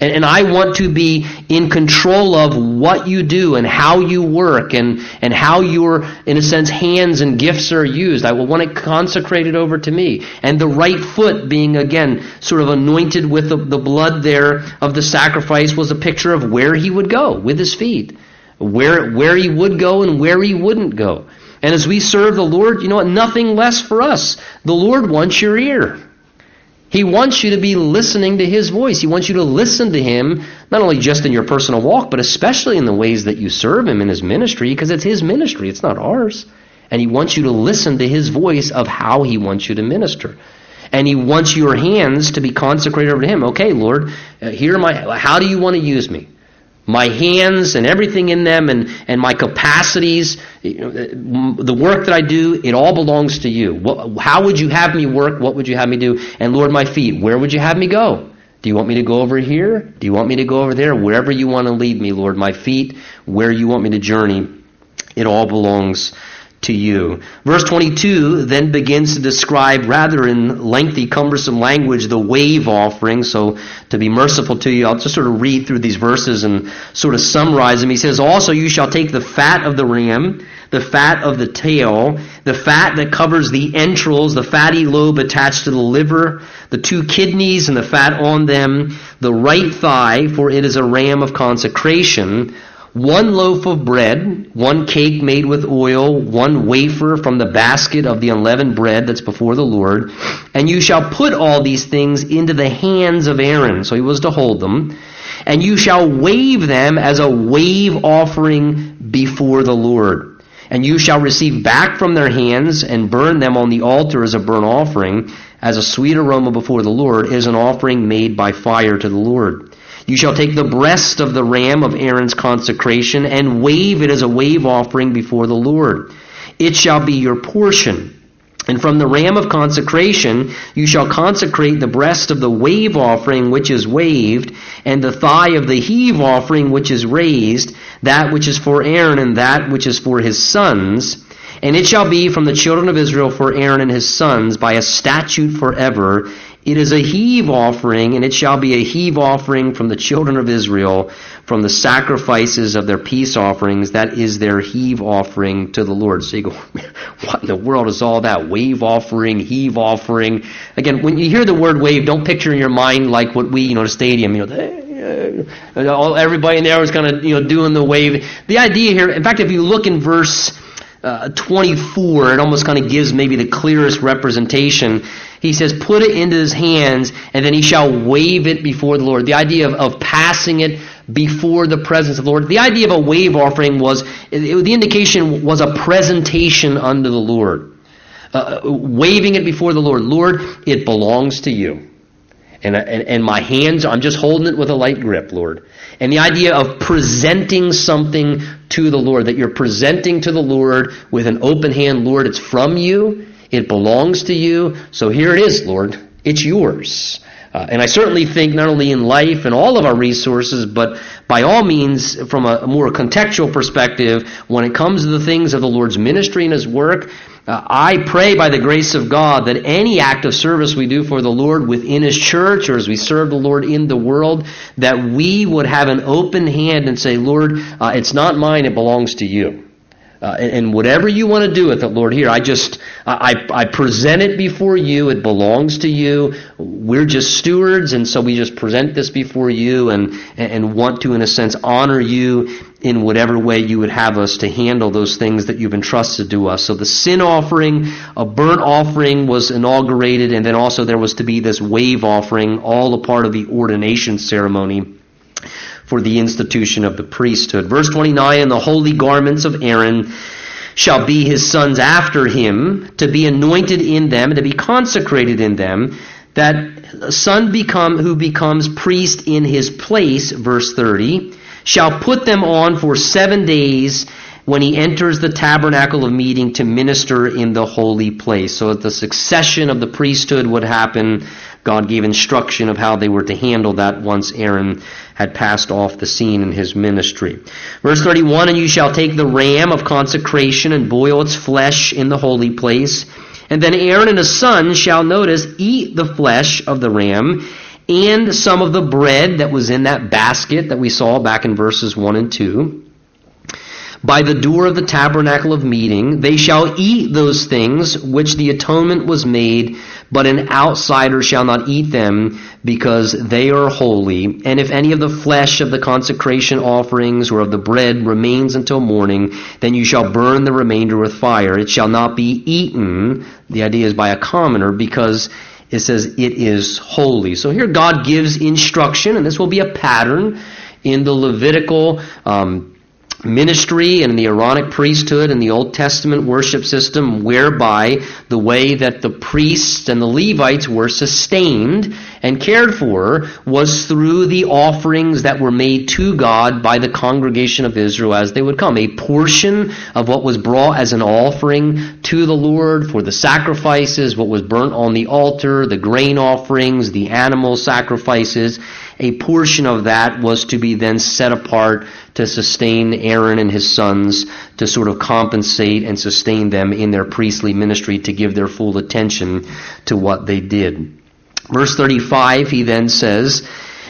And, and, I want to be in control of what you do and how you work and, and how your, in a sense, hands and gifts are used. I will want it consecrated over to me. And the right foot being, again, sort of anointed with the, the blood there of the sacrifice was a picture of where he would go with his feet. Where, where he would go and where he wouldn't go. And as we serve the Lord, you know what? Nothing less for us. The Lord wants your ear. He wants you to be listening to His voice. He wants you to listen to Him, not only just in your personal walk, but especially in the ways that you serve Him in His ministry, because it's His ministry, it's not ours. And He wants you to listen to His voice of how He wants you to minister. And He wants your hands to be consecrated over to Him. Okay, Lord, uh, here my, how do you want to use me? My hands and everything in them and, and my capacities, the work that I do, it all belongs to you. How would you have me work? What would you have me do? And Lord, my feet, where would you have me go? Do you want me to go over here? Do you want me to go over there? Wherever you want to lead me, Lord, my feet, where you want me to journey, it all belongs to you. Verse 22 then begins to describe, rather in lengthy, cumbersome language, the wave offering. So, to be merciful to you, I'll just sort of read through these verses and sort of summarize them. He says, Also, you shall take the fat of the ram, the fat of the tail, the fat that covers the entrails, the fatty lobe attached to the liver, the two kidneys and the fat on them, the right thigh, for it is a ram of consecration one loaf of bread, one cake made with oil, one wafer from the basket of the unleavened bread that's before the Lord. And you shall put all these things into the hands of Aaron. So he was to hold them. And you shall wave them as a wave offering before the Lord. And you shall receive back from their hands and burn them on the altar as a burnt offering, as a sweet aroma before the Lord, is an offering made by fire to the Lord. You shall take the breast of the ram of Aaron's consecration and wave it as a wave offering before the Lord. It shall be your portion. And from the ram of consecration you shall consecrate the breast of the wave offering which is waved, and the thigh of the heave offering which is raised, that which is for Aaron and that which is for his sons. And it shall be from the children of Israel for Aaron and his sons by a statute forever. It is a heave offering, and it shall be a heave offering from the children of Israel, from the sacrifices of their peace offerings. That is their heave offering to the Lord. So you go, what in the world is all that? Wave offering, heave offering. Again, when you hear the word wave, don't picture in your mind like what we, you know, the stadium, you know, all everybody in there was kind of, you know, doing the wave. The idea here, in fact, if you look in verse uh, 24, it almost kind of gives maybe the clearest representation. He says, put it into his hands, and then he shall wave it before the Lord. The idea of, of passing it before the presence of the Lord. The idea of a wave offering was, it, the indication was a presentation unto the Lord. Uh, waving it before the Lord. Lord, it belongs to you. And, and, and my hands, I'm just holding it with a light grip, Lord. And the idea of presenting something to the Lord, that you're presenting to the Lord with an open hand, Lord, it's from you, it belongs to you, so here it is, Lord, it's yours. Uh, and I certainly think not only in life and all of our resources, but by all means, from a, a more contextual perspective, when it comes to the things of the Lord's ministry and His work, uh, I pray by the grace of God that any act of service we do for the Lord within His church or as we serve the Lord in the world, that we would have an open hand and say, Lord, uh, it's not mine, it belongs to you. Uh, and, and, whatever you want to do with it, Lord, here, I just, I, I present it before you. It belongs to you. We're just stewards, and so we just present this before you and, and want to, in a sense, honor you in whatever way you would have us to handle those things that you've entrusted to us. So the sin offering, a burnt offering was inaugurated, and then also there was to be this wave offering, all a part of the ordination ceremony for the institution of the priesthood. Verse 29 And the holy garments of Aaron shall be his sons after him, to be anointed in them, to be consecrated in them, that son become who becomes priest in his place, verse 30, shall put them on for seven days when he enters the tabernacle of meeting to minister in the holy place. So that the succession of the priesthood would happen. God gave instruction of how they were to handle that once Aaron had passed off the scene in his ministry. Verse 31, And you shall take the ram of consecration and boil its flesh in the holy place. And then Aaron and his son shall notice eat the flesh of the ram and some of the bread that was in that basket that we saw back in verses 1 and 2 by the door of the tabernacle of meeting. They shall eat those things which the atonement was made, but an outsider shall not eat them because they are holy. And if any of the flesh of the consecration offerings or of the bread remains until morning, then you shall burn the remainder with fire. It shall not be eaten. The idea is by a commoner because it says it is holy. So here God gives instruction, and this will be a pattern in the Levitical um, ministry and the Aaronic priesthood and the Old Testament worship system, whereby the way that the priests and the Levites were sustained and cared for was through the offerings that were made to God by the congregation of Israel as they would come. A portion of what was brought as an offering to the Lord for the sacrifices, what was burnt on the altar, the grain offerings, the animal sacrifices, a portion of that was to be then set apart to sustain Aaron and his sons, to sort of compensate and sustain them in their priestly ministry, to give their full attention to what they did. Verse 35, he then says,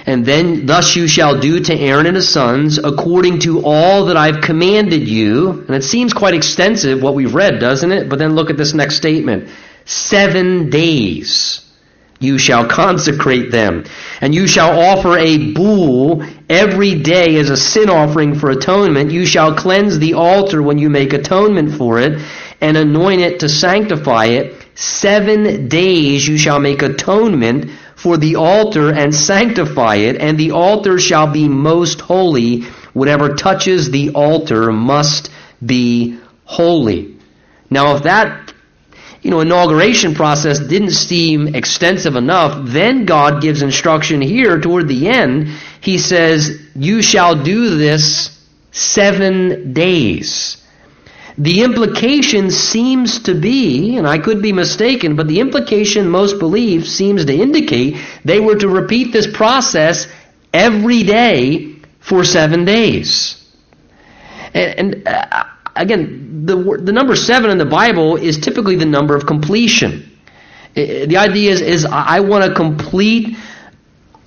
and then thus you shall do to Aaron and his sons according to all that I've commanded you. And it seems quite extensive what we've read, doesn't it? But then look at this next statement. Seven days you shall consecrate them. And you shall offer a bull every day as a sin offering for atonement. You shall cleanse the altar when you make atonement for it, and anoint it to sanctify it. Seven days you shall make atonement for the altar and sanctify it, and the altar shall be most holy. Whatever touches the altar must be holy. Now, if that you know, inauguration process didn't seem extensive enough, then God gives instruction here toward the end. He says, You shall do this seven days. The implication seems to be, and I could be mistaken, but the implication most believe seems to indicate they were to repeat this process every day for seven days. And, and uh, again, the, the number seven in the Bible is typically the number of completion. The idea is, is I want to complete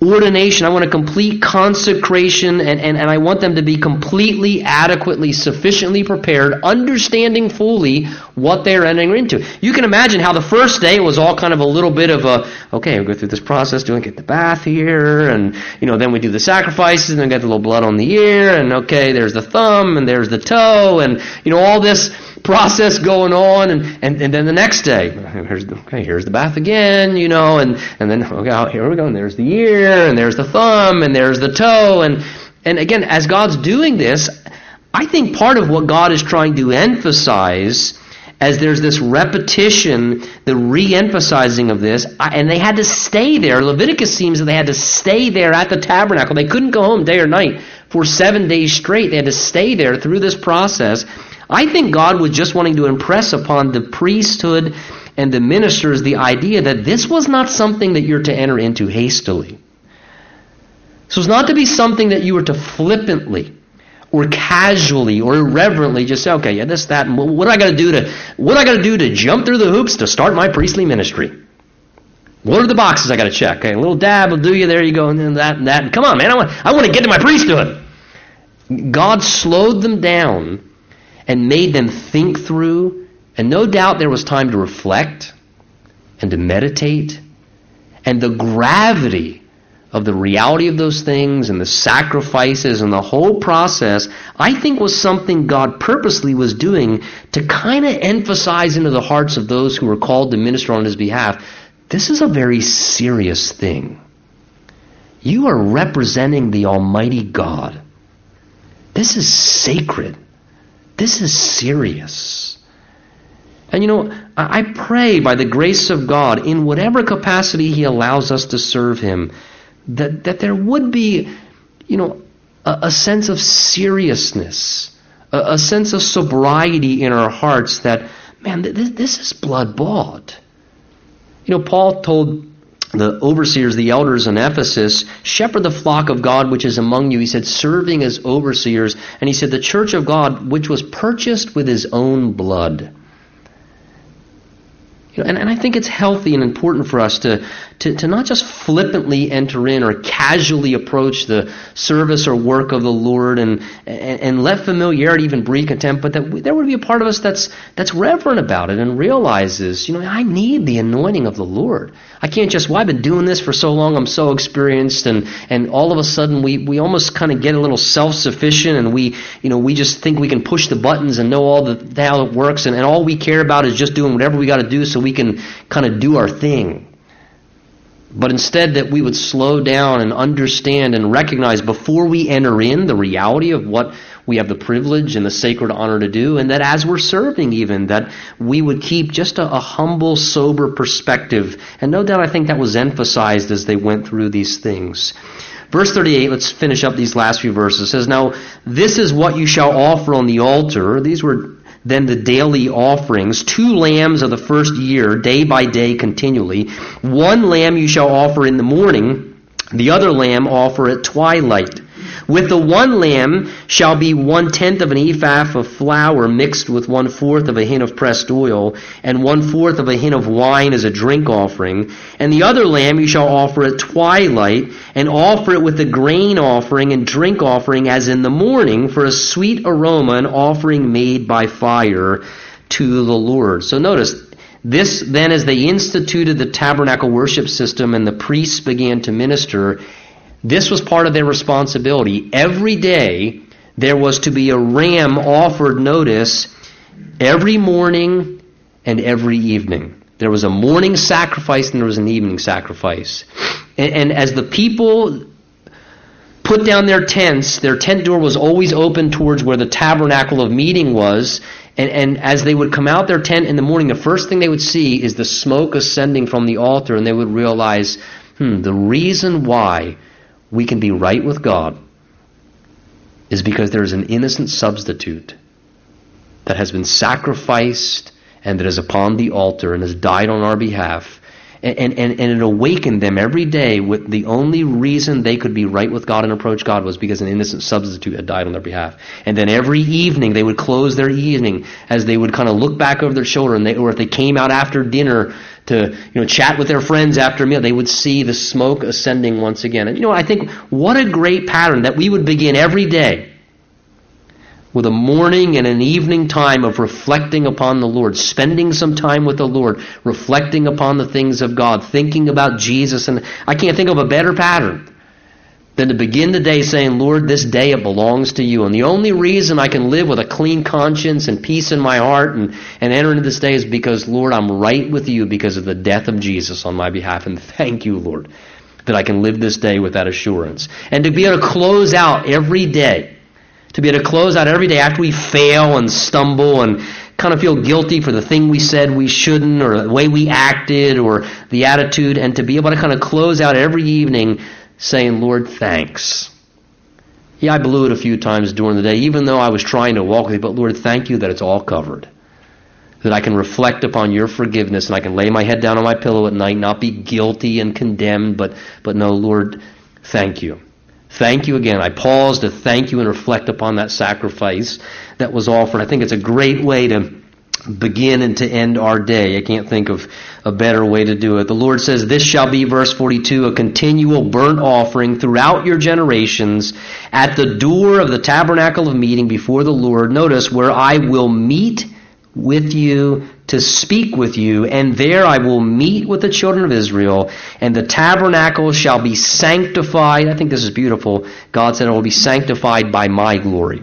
ordination. I want a complete consecration, and, and, and I want them to be completely, adequately, sufficiently prepared, understanding fully what they're entering into. You can imagine how the first day was all kind of a little bit of a, okay, we'll go through this process, do I get the bath here, and, you know, then we do the sacrifices, and then get the little blood on the ear, and okay, there's the thumb, and there's the toe, and, you know, all this process going on, and, and, and then the next day, here's the, okay, here's the bath again, you know, and, and then, okay, here we go, and there's the ear, and there's the thumb, and there's the toe, and, and again, as God's doing this, I think part of what God is trying to emphasize as there's this repetition, the re-emphasizing of this, and they had to stay there. Leviticus seems that they had to stay there at the tabernacle. They couldn't go home day or night for seven days straight. They had to stay there through this process. I think God was just wanting to impress upon the priesthood and the ministers the idea that this was not something that you're to enter into hastily. This was not to be something that you were to flippantly or casually or irreverently just say, okay, yeah, this, that, and what do I got to do to, what do I got to do to jump through the hoops to start my priestly ministry? What are the boxes I got to check? Okay, a little dab will do you. There you go, and then that and that. And come on, man, I want, I want to get to my priesthood. God slowed them down and made them think through. And no doubt there was time to reflect and to meditate. And the gravity of the reality of those things and the sacrifices and the whole process, I think was something God purposely was doing to kind of emphasize into the hearts of those who were called to minister on his behalf. This is a very serious thing. You are representing the Almighty God. This is sacred. This is serious. And you know, I pray by the grace of God, in whatever capacity He allows us to serve Him, that, that there would be, you know, a, a sense of seriousness, a, a, sense of sobriety in our hearts that, man, this, this is blood bought. You know, Paul told the overseers, the elders in Ephesus, shepherd the flock of God which is among you. He said, serving as overseers. And he said, the church of God which was purchased with his own blood. And, and I think it's healthy and important for us to, to, to not just flippantly enter in or casually approach the service or work of the Lord and, and, and let familiarity even breed contempt, but that we, there would be a part of us that's, that's reverent about it and realizes, you know, I need the anointing of the Lord. I can't just, well, I've been doing this for so long, I'm so experienced, and, and all of a sudden we, we almost kind of get a little self-sufficient and we, you know, we just think we can push the buttons and know all the, how it works and, and all we care about is just doing whatever we got to do so we can kind of do our thing. But instead, that we would slow down and understand and recognize before we enter in the reality of what we have the privilege and the sacred honor to do, and that as we're serving, even, that we would keep just a, a humble, sober perspective. And no doubt I think that was emphasized as they went through these things. Verse 38, let's finish up these last few verses. Says, Now, this is what you shall offer on the altar. These were then the daily offerings, two lambs of the first year, day by day continually. One lamb you shall offer in the morning, the other lamb offer at twilight. With the one lamb shall be one tenth of an ephah of flour mixed with one fourth of a hin of pressed oil, and one fourth of a hin of wine as a drink offering. And the other lamb you shall offer at twilight, and offer it with a grain offering and drink offering as in the morning, for a sweet aroma, an offering made by fire to the Lord. So notice, this then, as they instituted the tabernacle worship system and the priests began to minister, this was part of their responsibility. Every day there was to be a ram offered, notice, every morning and every evening. There was a morning sacrifice and there was an evening sacrifice. And, and, as the people put down their tents, their tent door was always open towards where the tabernacle of meeting was. And, and as they would come out their tent in the morning, the first thing they would see is the smoke ascending from the altar, and they would realize, hmm, the reason why we can be right with God is because there is an innocent substitute that has been sacrificed and that is upon the altar and has died on our behalf. And, and, and it awakened them every day with the only reason they could be right with God and approach God was because an innocent substitute had died on their behalf. And then every evening they would close their evening as they would kind of look back over their shoulder and they, or if they came out after dinner to you know chat with their friends after meal, they would see the smoke ascending once again. And you know, I think what a great pattern that we would begin every day with a morning and an evening time of reflecting upon the Lord, spending some time with the Lord, reflecting upon the things of God, thinking about Jesus, and I can't think of a better pattern than to begin the day saying, Lord, this day it belongs to you. And the only reason I can live with a clean conscience and peace in my heart and, and enter into this day is because, Lord, I'm right with you because of the death of Jesus on my behalf. And thank you, Lord, that I can live this day with that assurance. And to be able to close out every day, to be able to close out every day after we fail and stumble and kind of feel guilty for the thing we said we shouldn't or the way we acted or the attitude, and to be able to kind of close out every evening saying, Lord, thanks. Yeah, I blew it a few times during the day, even though I was trying to walk with you, but Lord, thank you that it's all covered. That I can reflect upon your forgiveness and I can lay my head down on my pillow at night, not be guilty and condemned, but, but no, Lord, thank you. Thank you again. I pause to thank you and reflect upon that sacrifice that was offered. I think it's a great way to begin and to end our day. I can't think of a better way to do it. The Lord says, This shall be, verse 42, a continual burnt offering throughout your generations at the door of the tabernacle of meeting before the Lord. Notice, where I will meet with you to speak with you, and there I will meet with the children of Israel, and the tabernacle shall be sanctified. I think this is beautiful. God said it will be sanctified by my glory.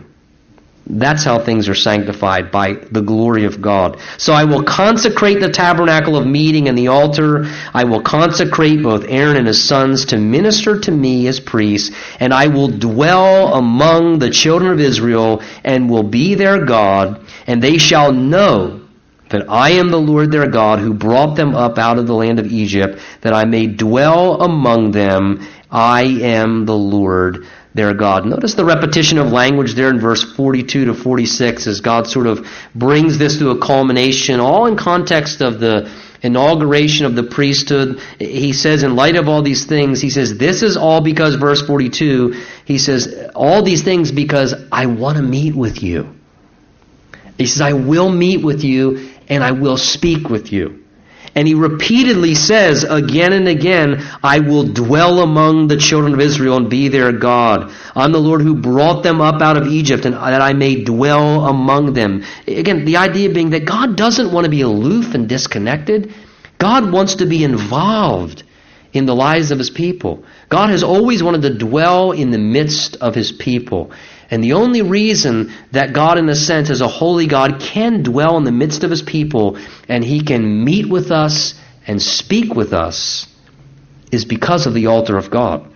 That's how things are sanctified by the glory of God. So I will consecrate the tabernacle of meeting and the altar. I will consecrate both Aaron and his sons to minister to me as priests, and I will dwell among the children of Israel and will be their God, and they shall know that I am the Lord their God who brought them up out of the land of Egypt, that I may dwell among them. I am the Lord their God. Notice the repetition of language there in verse 42 to 46 as God sort of brings this to a culmination, all in context of the inauguration of the priesthood. He says, in light of all these things, he says, this is all because, verse 42, he says, all these things because I want to meet with you. He says, I will meet with you and I will speak with you. And he repeatedly says again and again, I will dwell among the children of Israel and be their God. I'm the Lord who brought them up out of Egypt and that I may dwell among them. Again, the idea being that God doesn't want to be aloof and disconnected. God wants to be involved in the lives of his people. God has always wanted to dwell in the midst of his people. And the only reason that God, in a sense, as a holy God, can dwell in the midst of his people and he can meet with us and speak with us is because of the altar of God.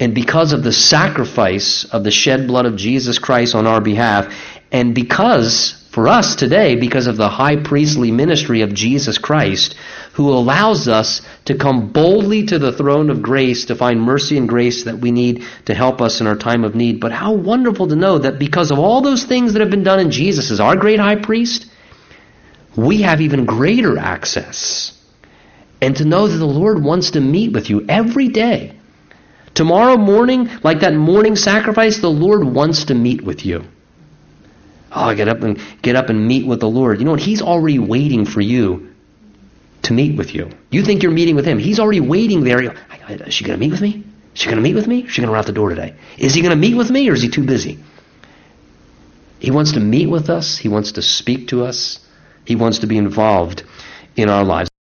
And because of the sacrifice of the shed blood of Jesus Christ on our behalf. And because, for us today, because of the high priestly ministry of Jesus Christ, who allows us to come boldly to the throne of grace to find mercy and grace that we need to help us in our time of need. But how wonderful to know that because of all those things that have been done in Jesus as our great high priest, we have even greater access. And to know that the Lord wants to meet with you every day. Tomorrow morning, like that morning sacrifice, the Lord wants to meet with you. Oh, get up and get up and meet with the Lord. You know what? He's already waiting for you to meet with you. You think you're meeting with him. He's already waiting there. Is she going to meet with me? Is she going to meet with me? Is she going to run out the door today? Is he going to meet with me or is he too busy? He wants to meet with us. He wants to speak to us. He wants to be involved in our lives.